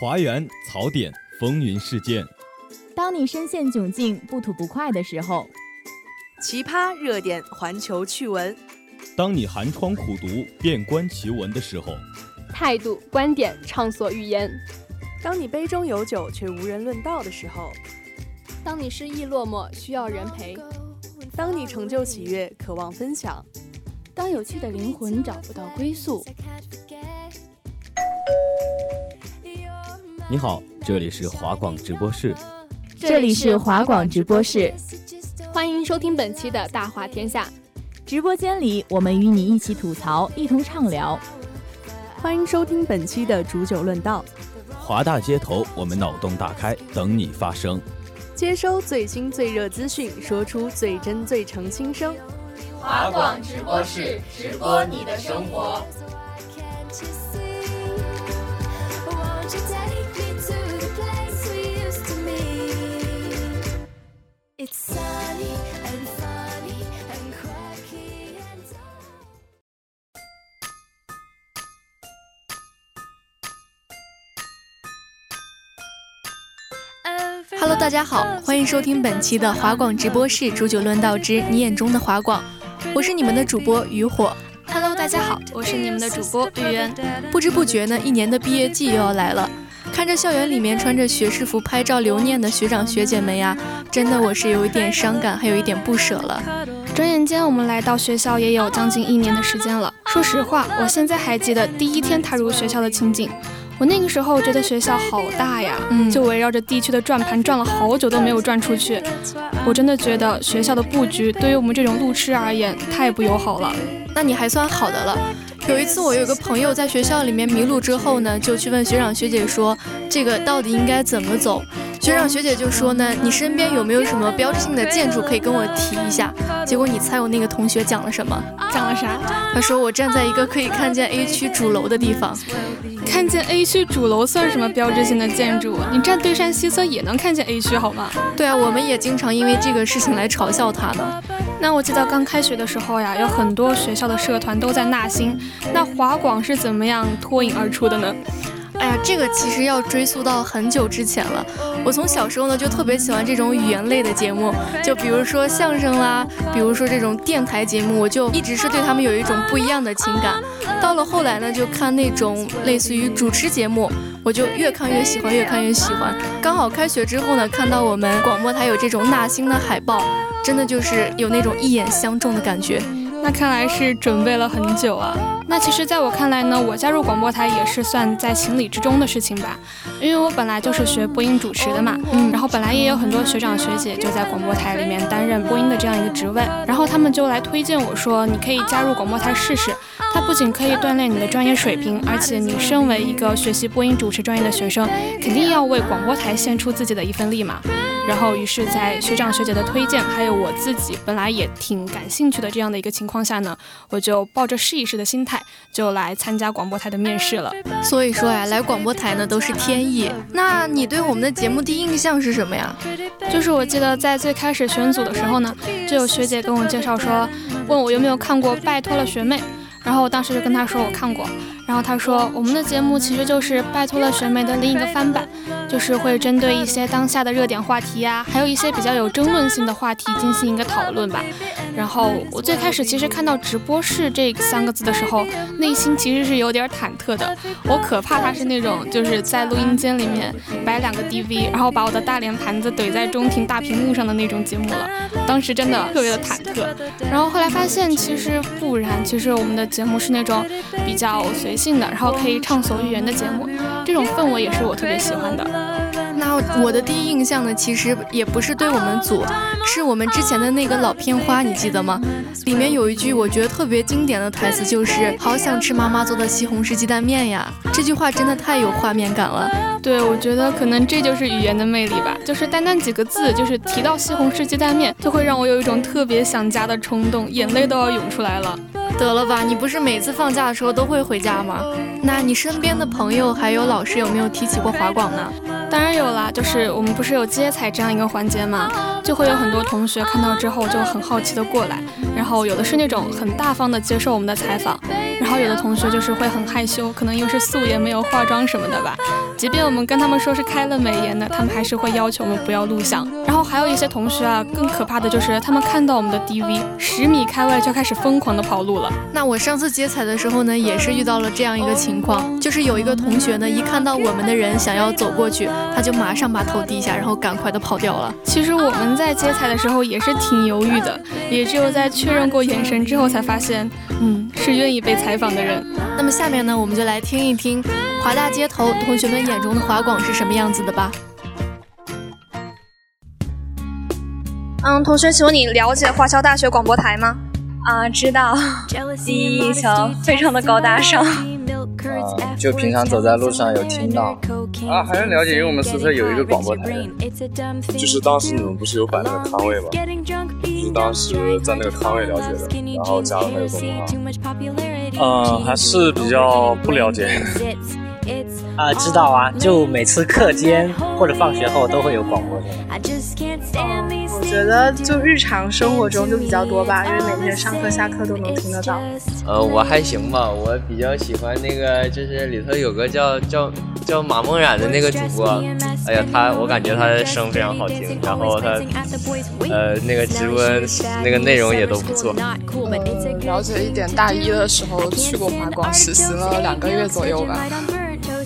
华园槽点，风云事件。当你深陷窘境、不吐不快的时候，奇葩热点，环球趣闻。当你寒窗苦读、遍观奇闻的时候，态度、观点畅所欲言。当你杯中有酒却无人论道的时候，当你失意落寞需要人陪，当你成就喜悦渴望分享，当有趣的灵魂找不到归宿。你好，这里是华广直播室，这里是华广直播室，欢迎收听本期的大话天下。直播间里，我们与你一起吐槽，一同畅聊。欢迎收听本期的煮酒论道。华大街头，我们脑洞大开，等你发声。接收最新最热资讯，说出最真最诚心声。华广直播室，直播你的生活。Hello，大家好，欢迎收听本期的华广直播室煮酒论道之你眼中的华广，我是你们的主播渔火。Hello，大家好，我是你们的主播绿渊。不知不觉呢，一年的毕业季又要来了，看着校园里面穿着学士服拍照留念的学长学姐们呀，真的我是有一点伤感，还有一点不舍了。转眼间，我们来到学校也有将近一年的时间了。说实话，我现在还记得第一天踏入学校的情景。我那个时候觉得学校好大呀，就围绕着地区的转盘转了好久都没有转出去。我真的觉得学校的布局对于我们这种路痴而言太不友好了。那你还算好的了。有一次我有个朋友在学校里面迷路之后呢，就去问学长学姐说这个到底应该怎么走。学长学姐就说呢，你身边有没有什么标志性的建筑可以跟我提一下？结果你猜我那个同学讲了什么？讲了啥？他说我站在一个可以看见 A 区主楼的地方。看见 A 区主楼算什么标志性的建筑？你站对山西侧也能看见 A 区，好吗？对啊，我们也经常因为这个事情来嘲笑他呢。那我记得刚开学的时候呀，有很多学校的社团都在纳新。那华广是怎么样脱颖而出的呢？哎呀，这个其实要追溯到很久之前了。我从小时候呢就特别喜欢这种语言类的节目，就比如说相声啦，比如说这种电台节目，我就一直是对他们有一种不一样的情感。到了后来呢，就看那种类似于主持节目，我就越看越喜欢，越看越喜欢。刚好开学之后呢，看到我们广播台有这种纳新的海报，真的就是有那种一眼相中的感觉。那看来是准备了很久啊。那其实，在我看来呢，我加入广播台也是算在情理之中的事情吧。因为我本来就是学播音主持的嘛，嗯，然后本来也有很多学长学姐就在广播台里面担任播音的这样一个职位，然后他们就来推荐我说，你可以加入广播台试试。它不仅可以锻炼你的专业水平，而且你身为一个学习播音主持专业的学生，肯定要为广播台献出自己的一份力嘛。然后，于是，在学长学姐的推荐，还有我自己本来也挺感兴趣的这样的一个情况下呢，我就抱着试一试的心态，就来参加广播台的面试了。所以说呀，来广播台呢都是天意。那你对我们的节目第一印象是什么呀？就是我记得在最开始选组的时候呢，就有学姐跟我介绍说，问我有没有看过《拜托了学妹》，然后我当时就跟他说我看过。然后他说，我们的节目其实就是拜托了学妹的另一个翻版，就是会针对一些当下的热点话题呀，还有一些比较有争论性的话题进行一个讨论吧。然后我最开始其实看到直播室这三个字的时候，内心其实是有点忐忑的。我可怕他是那种就是在录音间里面摆两个 DV，然后把我的大连盘子怼在中庭大屏幕上的那种节目了。当时真的特别的忐忑。然后后来发现其实不然，其实我们的节目是那种比较随。性的，然后可以畅所欲言的节目，这种氛围也是我特别喜欢的。那我的第一印象呢，其实也不是对我们组，是我们之前的那个老片花，你记得吗？里面有一句我觉得特别经典的台词，就是“好想吃妈妈做的西红柿鸡蛋面呀”。这句话真的太有画面感了。对，我觉得可能这就是语言的魅力吧，就是单单几个字，就是提到西红柿鸡蛋面，就会让我有一种特别想家的冲动，眼泪都要涌出来了。得了吧，你不是每次放假的时候都会回家吗？那你身边的朋友还有老师有没有提起过华广呢？当然有啦，就是我们不是有接彩这样一个环节吗？就会有很多同学看到之后就很好奇的过来，然后有的是那种很大方的接受我们的采访，然后有的同学就是会很害羞，可能又是素颜没有化妆什么的吧。即便我们跟他们说是开了美颜的，他们还是会要求我们不要录像。然后还有一些同学啊，更可怕的就是他们看到我们的 DV，十米开外就开始疯狂的跑路了。那我上次接彩的时候呢，也是遇到了这样一个情况，就是有一个同学呢，一看到我们的人想要走过去，他就马上把头低下，然后赶快的跑掉了。其实我们在接彩的时候也是挺犹豫的，也只有在确认过眼神之后才发现，嗯，是愿意被采访的人。那么下面呢，我们就来听一听华大街头同学们眼中的华广是什么样子的吧。嗯，同学，请问你了解华侨大学广播台吗？啊，知道。第 一印象非常的高大上。啊，就平常走在路上有听到。啊，还能了解，因为我们宿舍有一个广播台。就是当时你们不是有摆那个摊位吗？就是当时在那个摊位了解的，然后加了那个公众号。嗯，还是比较不了解。啊，知道啊，就每次课间或者放学后都会有广播的。我觉得就日常生活中就比较多吧，因为每天上课下课都能听得到。呃，我还行吧，我比较喜欢那个，就是里头有个叫叫叫马梦冉的那个主播。哎呀，他我感觉他的声非常好听，然后他呃那个直播那个内容也都不错。了解一点，大一的时候去过华广实习了两个月左右吧。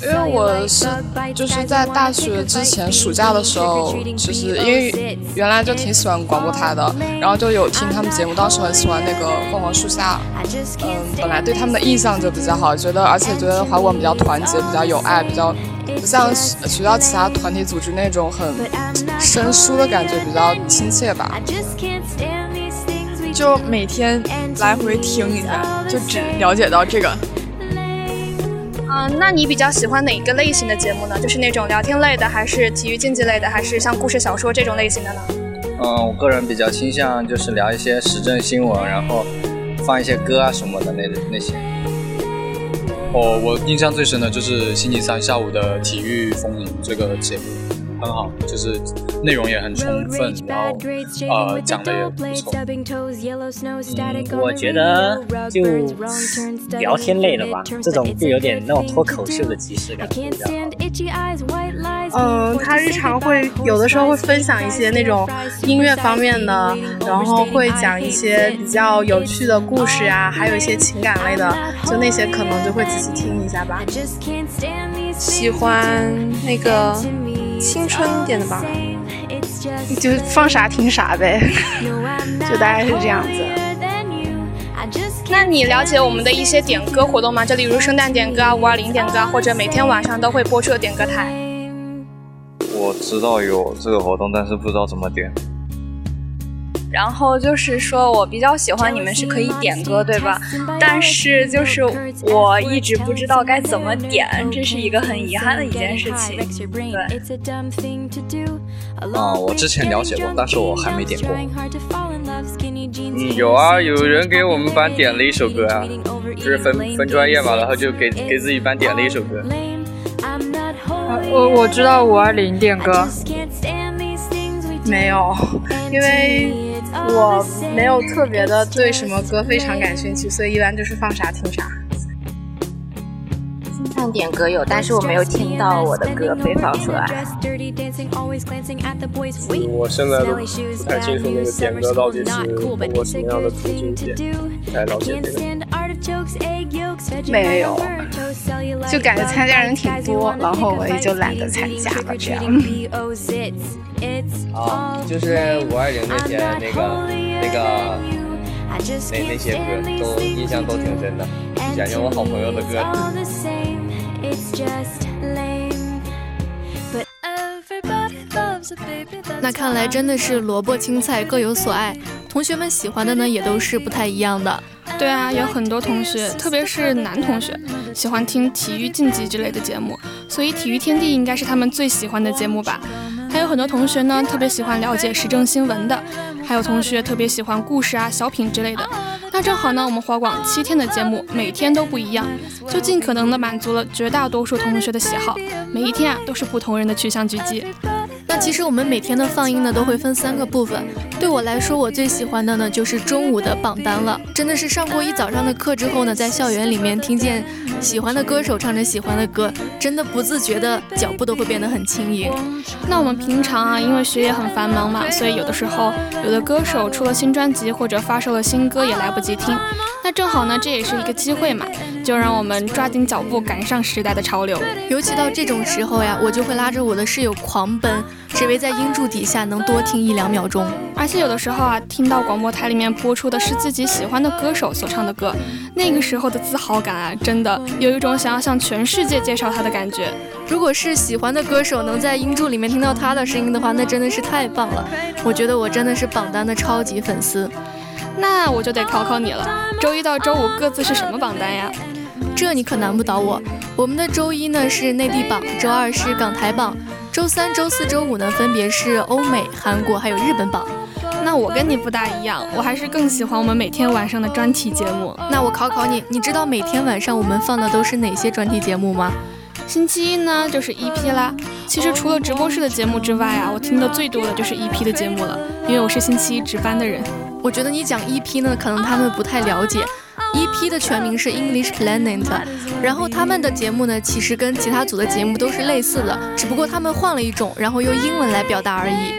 因为我是就是在大学之前暑假的时候，其实因为原来就挺喜欢广播台的，然后就有听他们节目，当时很喜欢那个凤凰树下，嗯，本来对他们的印象就比较好，觉得而且觉得华广比较团结，比较有爱，比较不像学校其他团体组织那种很生疏的感觉，比较亲切吧。就每天来回听一下，就只了解到这个。嗯，那你比较喜欢哪一个类型的节目呢？就是那种聊天类的，还是体育竞技类的，还是像故事小说这种类型的呢？嗯，我个人比较倾向就是聊一些时政新闻，然后放一些歌啊什么的那那些。哦，我印象最深的就是星期三下午的体育风云这个节目。很好，就是内容也很充分，然后呃讲的也不错。嗯，我觉得就聊天类的吧，这种就有点那种脱口秀的即视感比较好。嗯，他日常会有的时候会分享一些那种音乐方面的，然后会讲一些比较有趣的故事啊，还有一些情感类的，就那些可能就会仔细听一下吧。喜欢那个。青春一点的吧，就放啥听啥呗，就大概是这样子。那你了解我们的一些点歌活动吗？就例如圣诞点歌啊、五二零点歌啊，或者每天晚上都会播出的点歌台。我知道有这个活动，但是不知道怎么点。然后就是说，我比较喜欢你们是可以点歌，对吧？但是就是我一直不知道该怎么点，这是一个很遗憾的一件事情。对。啊，我之前了解过，但是我还没点过。嗯，有啊，有人给我们班点了一首歌啊，就是分分专业嘛，然后就给给自己班点了一首歌。我我知道五二零点歌，没有，因为。我没有特别的对什么歌非常感兴趣，所以一般就是放啥听啥。经常点歌有，但是我没有听到我的歌被放出来。我现在都不太清楚那个点歌到底是通过什么样的途径点，不太了解这个。没有，就感觉参加人挺多，然后我也就懒得参加了这样。啊，就是五二零那天那个那个那那些歌都印象都挺深的，想想我好朋友的歌。那看来真的是萝卜青菜各有所爱，同学们喜欢的呢也都是不太一样的。对啊，有很多同学，特别是男同学，喜欢听体育竞技之类的节目，所以体育天地应该是他们最喜欢的节目吧。还有很多同学呢，特别喜欢了解时政新闻的，还有同学特别喜欢故事啊、小品之类的。那正好呢，我们华广七天的节目每天都不一样，就尽可能的满足了绝大多数同学的喜好。每一天啊，都是不同人的取向聚集。那其实我们每天的放映呢，都会分三个部分。对我来说，我最喜欢的呢就是中午的榜单了。真的是上过一早上的课之后呢，在校园里面听见喜欢的歌手唱着喜欢的歌，真的不自觉的脚步都会变得很轻盈。那我们平常啊，因为学业很繁忙嘛，所以有的时候有的歌手出了新专辑或者发售了新歌也来不及听。那正好呢，这也是一个机会嘛，就让我们抓紧脚步赶上时代的潮流。尤其到这种时候呀，我就会拉着我的室友狂奔，只为在音柱底下能多听一两秒钟。而且有的时候啊，听到广播台里面播出的是自己喜欢的歌手所唱的歌，那个时候的自豪感啊，真的有一种想要向全世界介绍他的感觉。如果是喜欢的歌手能在音柱里面听到他的声音的话，那真的是太棒了。我觉得我真的是榜单的超级粉丝。那我就得考考你了，周一到周五各自是什么榜单呀？这你可难不倒我。我们的周一呢是内地榜，周二是港台榜，周三、周四周五呢分别是欧美、韩国还有日本榜。那我跟你不大一样，我还是更喜欢我们每天晚上的专题节目。那我考考你，你知道每天晚上我们放的都是哪些专题节目吗？星期一呢就是 EP 啦。其实除了直播室的节目之外啊，我听的最多的就是 EP 的节目了，因为我是星期一值班的人。我觉得你讲 EP 呢，可能他们不太了解。EP 的全名是 English Planet，然后他们的节目呢，其实跟其他组的节目都是类似的，只不过他们换了一种，然后用英文来表达而已。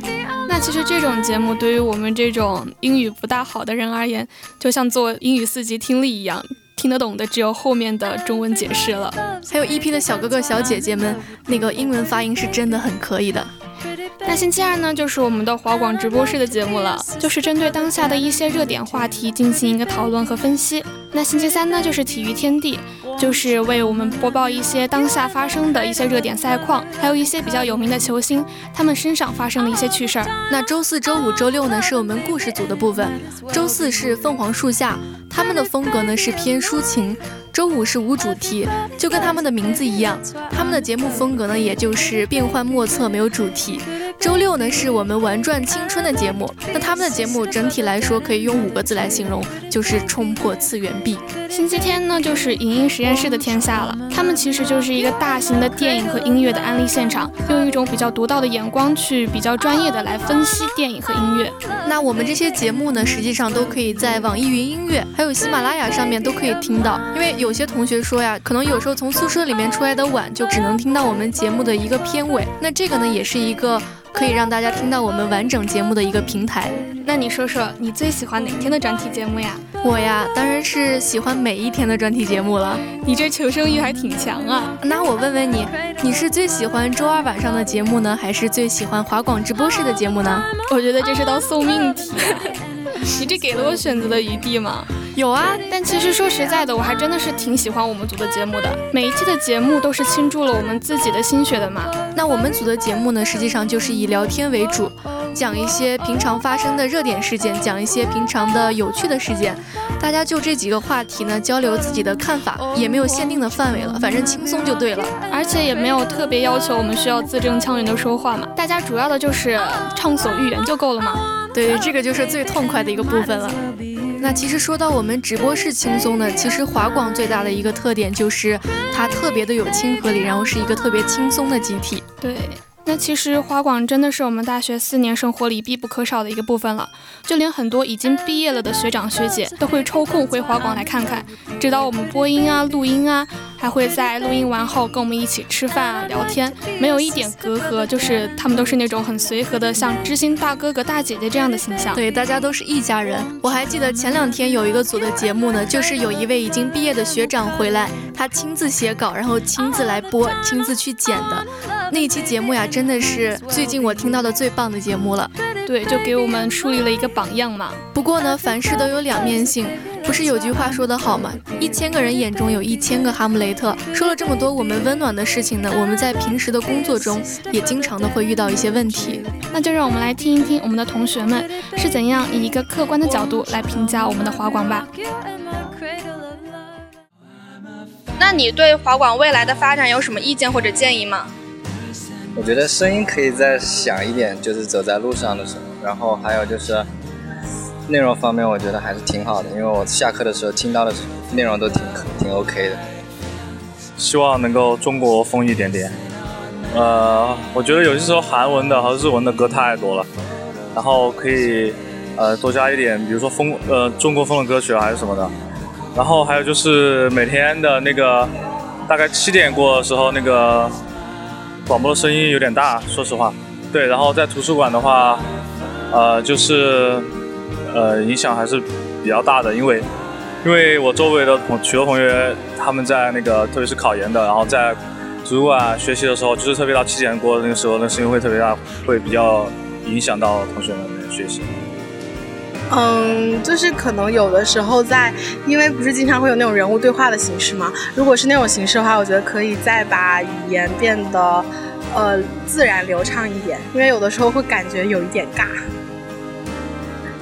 那其实这种节目对于我们这种英语不大好的人而言，就像做英语四级听力一样，听得懂的只有后面的中文解释了。还有 EP 的小哥哥小姐姐们，那个英文发音是真的很可以的。那星期二呢，就是我们的华广直播室的节目了，就是针对当下的一些热点话题进行一个讨论和分析。那星期三呢，就是体育天地，就是为我们播报一些当下发生的一些热点赛况，还有一些比较有名的球星他们身上发生的一些趣事儿。那周四周五周六呢，是我们故事组的部分。周四是凤凰树下，他们的风格呢是偏抒情。周五是无主题，就跟他们的名字一样，他们的节目风格呢，也就是变幻莫测，没有主题。周六呢，是我们玩转青春的节目，那他们的节目整体来说可以用五个字来形容，就是冲破次元壁。星期天呢，就是影音实验室的天下了，他们其实就是一个大型的电影和音乐的案例现场，用一种比较独到的眼光去比较专业的来分析电影和音乐。那我们这些节目呢，实际上都可以在网易云音乐还有喜马拉雅上面都可以听到，因为有些同学说呀，可能有时候从宿舍里面出来的晚，就只能听到我们节目的一个片尾。那这个呢，也是一个可以让大家听到我们完整节目的一个平台。那你说说，你最喜欢哪天的专题节目呀？我呀，当然是喜欢每一天的专题节目了。你这求生欲还挺强啊。那我问问你，你是最喜欢周二晚上的节目呢，还是最喜欢华广直播室的节目呢？我觉得这是道送命题。你这给了我选择的余地吗？有啊，但其实说实在的，我还真的是挺喜欢我们组的节目的。每一期的节目都是倾注了我们自己的心血的嘛。那我们组的节目呢，实际上就是以聊天为主，讲一些平常发生的热点事件，讲一些平常的有趣的事件。大家就这几个话题呢，交流自己的看法，也没有限定的范围了，反正轻松就对了。而且也没有特别要求我们需要字正腔圆的说话嘛。大家主要的就是畅所欲言就够了嘛。对，这个就是最痛快的一个部分了。那其实说到我们直播是轻松的，其实华广最大的一个特点就是它特别的有亲和力，然后是一个特别轻松的集体。对。那其实华广真的是我们大学四年生活里必不可少的一个部分了，就连很多已经毕业了的学长学姐都会抽空回华广来看看，指导我们播音啊、录音啊，还会在录音完后跟我们一起吃饭啊、聊天，没有一点隔阂，就是他们都是那种很随和的，像知心大哥哥大姐姐这样的形象。对，大家都是一家人。我还记得前两天有一个组的节目呢，就是有一位已经毕业的学长回来，他亲自写稿，然后亲自来播，亲自去剪的那一期节目呀。真的是最近我听到的最棒的节目了，对，就给我们树立了一个榜样嘛。不过呢，凡事都有两面性，不是有句话说得好吗？一千个人眼中有一千个哈姆雷特。说了这么多我们温暖的事情呢，我们在平时的工作中也经常的会遇到一些问题。那就让我们来听一听我们的同学们是怎样以一个客观的角度来评价我们的华广吧。那你对华广未来的发展有什么意见或者建议吗？我觉得声音可以再响一点，就是走在路上的时候。然后还有就是内容方面，我觉得还是挺好的，因为我下课的时候听到的内容都挺挺 OK 的。希望能够中国风一点点。呃，我觉得有些时候韩文的和日文的歌太多了，然后可以呃，多加一点，比如说风呃中国风的歌曲，还是什么的。然后还有就是每天的那个大概七点过的时候，那个广播的声音有点大，说实话。对，然后在图书馆的话，呃，就是呃影响还是比较大的，因为因为我周围的同许多同学他们在那个特别是考研的，然后在图书馆学习的时候，就是特别到七点过那个时候，那声音会特别大，会比较影响到同学们的学习。嗯，就是可能有的时候在，因为不是经常会有那种人物对话的形式嘛。如果是那种形式的话，我觉得可以再把语言变得，呃，自然流畅一点。因为有的时候会感觉有一点尬。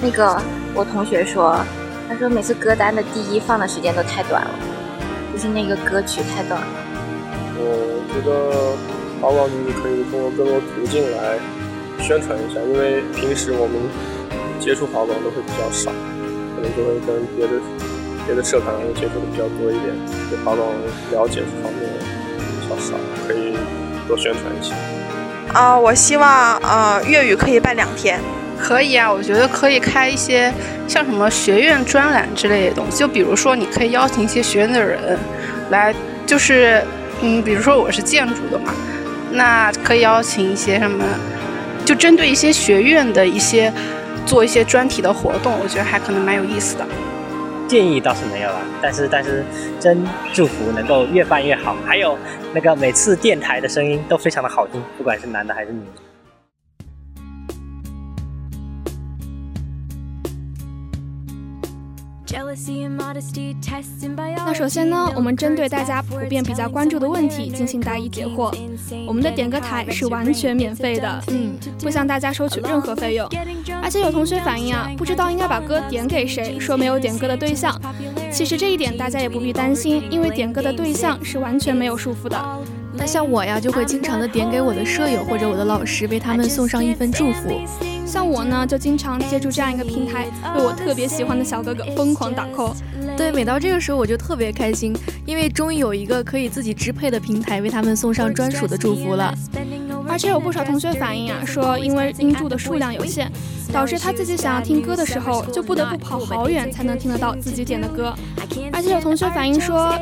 那个我同学说，他说每次歌单的第一放的时间都太短了，就是那个歌曲太短了。我觉得华广局可以通过更多途径来宣传一下，因为平时我们。接触华广都会比较少，可能就会跟别的别的社团接触的比较多一点，对华广了解这方面比较少，可以多宣传一些。啊，我希望呃粤语可以办两天。可以啊，我觉得可以开一些像什么学院专栏之类的东西，就比如说你可以邀请一些学院的人来，就是嗯，比如说我是建筑的嘛，那可以邀请一些什么，就针对一些学院的一些。做一些专题的活动，我觉得还可能蛮有意思的。建议倒是没有了，但是但是真祝福能够越办越好。还有那个每次电台的声音都非常的好听，不管是男的还是女的。那首先呢，我们针对大家普遍比较关注的问题进行答疑解惑。我们的点歌台是完全免费的，嗯，不向大家收取任何费用。而且有同学反映啊，不知道应该把歌点给谁，说没有点歌的对象。其实这一点大家也不必担心，因为点歌的对象是完全没有束缚的。那像我呀，就会经常的点给我的舍友或者我的老师，为他们送上一份祝福。像我呢，就经常借助这样一个平台，为我特别喜欢的小哥哥疯狂打 call。对，每到这个时候我就特别开心，因为终于有一个可以自己支配的平台，为他们送上专属的祝福了。而且有不少同学反映啊，说因为音柱的数量有限，导致他自己想要听歌的时候，就不得不跑好远才能听得到自己点的歌。而且有同学反映说，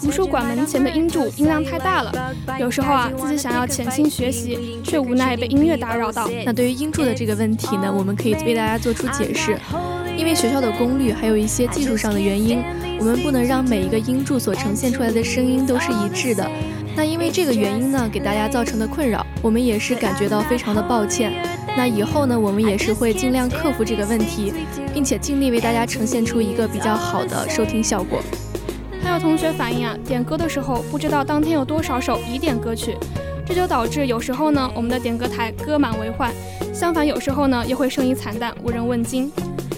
图书馆门前的音柱音量太大了，有时候啊，自己想要潜心学习，却无奈被音乐打扰到。那对于音柱的这个问题呢，我们可以为大家做出解释，因为学校的功率还有一些技术上的原因，我们不能让每一个音柱所呈现出来的声音都是一致的。那因为这个原因呢，给大家造成的困扰，我们也是感觉到非常的抱歉。那以后呢，我们也是会尽量克服这个问题，并且尽力为大家呈现出一个比较好的收听效果。还有同学反映啊，点歌的时候不知道当天有多少首已点歌曲，这就导致有时候呢，我们的点歌台歌满为患；相反，有时候呢，又会声音惨淡，无人问津。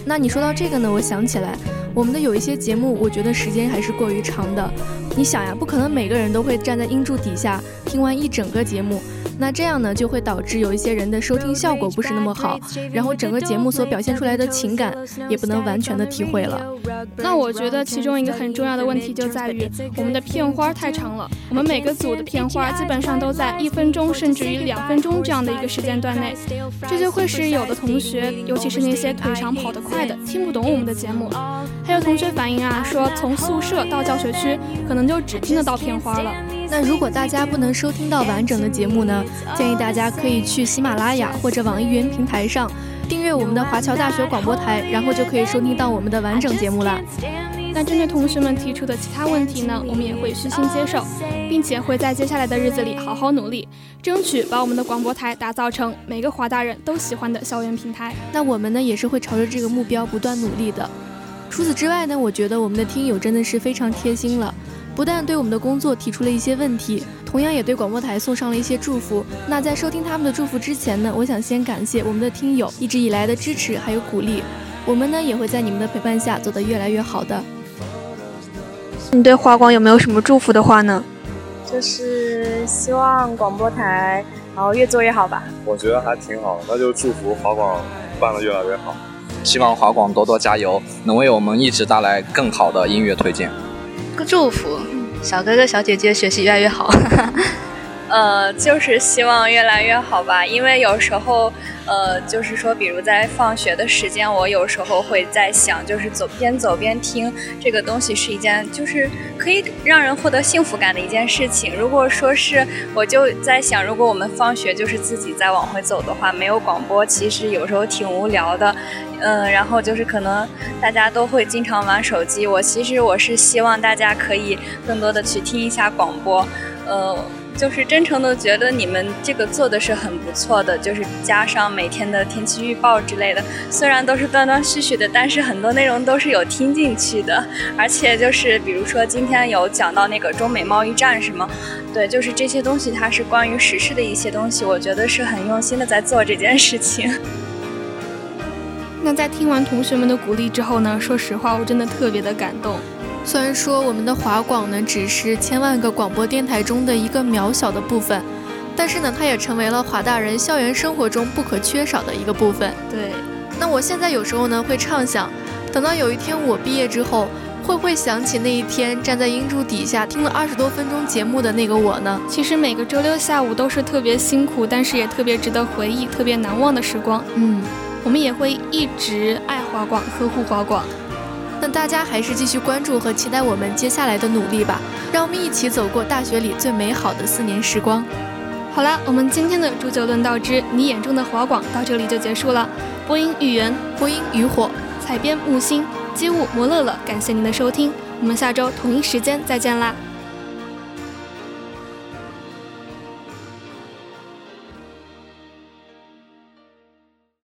那你说到这个呢，我想起来，我们的有一些节目，我觉得时间还是过于长的。你想呀，不可能每个人都会站在音柱底下听完一整个节目。那这样呢，就会导致有一些人的收听效果不是那么好，然后整个节目所表现出来的情感也不能完全的体会了。那我觉得其中一个很重要的问题就在于我们的片花太长了，我们每个组的片花基本上都在一分钟甚至于两分钟这样的一个时间段内，这就会使有的同学，尤其是那些腿长跑得快的，听不懂我们的节目。还有同学反映啊，说从宿舍到教学区，可能就只听得到片花了。那如果大家不能收听到完整的节目呢？建议大家可以去喜马拉雅或者网易云平台上订阅我们的华侨大学广播台，然后就可以收听到我们的完整节目啦。那针对同学们提出的其他问题呢，我们也会虚心接受，并且会在接下来的日子里好好努力，争取把我们的广播台打造成每个华大人都喜欢的校园平台。那我们呢，也是会朝着这个目标不断努力的。除此之外呢，我觉得我们的听友真的是非常贴心了。不但对我们的工作提出了一些问题，同样也对广播台送上了一些祝福。那在收听他们的祝福之前呢，我想先感谢我们的听友一直以来的支持还有鼓励。我们呢也会在你们的陪伴下走得越来越好的。你对华广有没有什么祝福的话呢？就是希望广播台然后越做越好吧。我觉得还挺好的，那就祝福华广办得越来越好。希望华广多多加油，能为我们一直带来更好的音乐推荐。个祝福，小哥哥小姐姐学习越来越好。呃，就是希望越来越好吧，因为有时候，呃，就是说，比如在放学的时间，我有时候会在想，就是走边走边听这个东西是一件，就是可以让人获得幸福感的一件事情。如果说是，我就在想，如果我们放学就是自己在往回走的话，没有广播，其实有时候挺无聊的。嗯，然后就是可能大家都会经常玩手机，我其实我是希望大家可以更多的去听一下广播，呃。就是真诚的觉得你们这个做的是很不错的，就是加上每天的天气预报之类的，虽然都是断断续续的，但是很多内容都是有听进去的。而且就是比如说今天有讲到那个中美贸易战什么，对，就是这些东西它是关于时事的一些东西，我觉得是很用心的在做这件事情。那在听完同学们的鼓励之后呢？说实话，我真的特别的感动。虽然说我们的华广呢只是千万个广播电台中的一个渺小的部分，但是呢，它也成为了华大人校园生活中不可缺少的一个部分。对，那我现在有时候呢会畅想，等到有一天我毕业之后，会不会想起那一天站在鹰柱底下听了二十多分钟节目的那个我呢？其实每个周六下午都是特别辛苦，但是也特别值得回忆、特别难忘的时光。嗯，我们也会一直爱华广、呵护华广。那大家还是继续关注和期待我们接下来的努力吧，让我们一起走过大学里最美好的四年时光。好了，我们今天的煮酒论道之你眼中的华广到这里就结束了。播音玉圆，播音渔火，采编木星，机务摩乐乐，感谢您的收听，我们下周同一时间再见啦。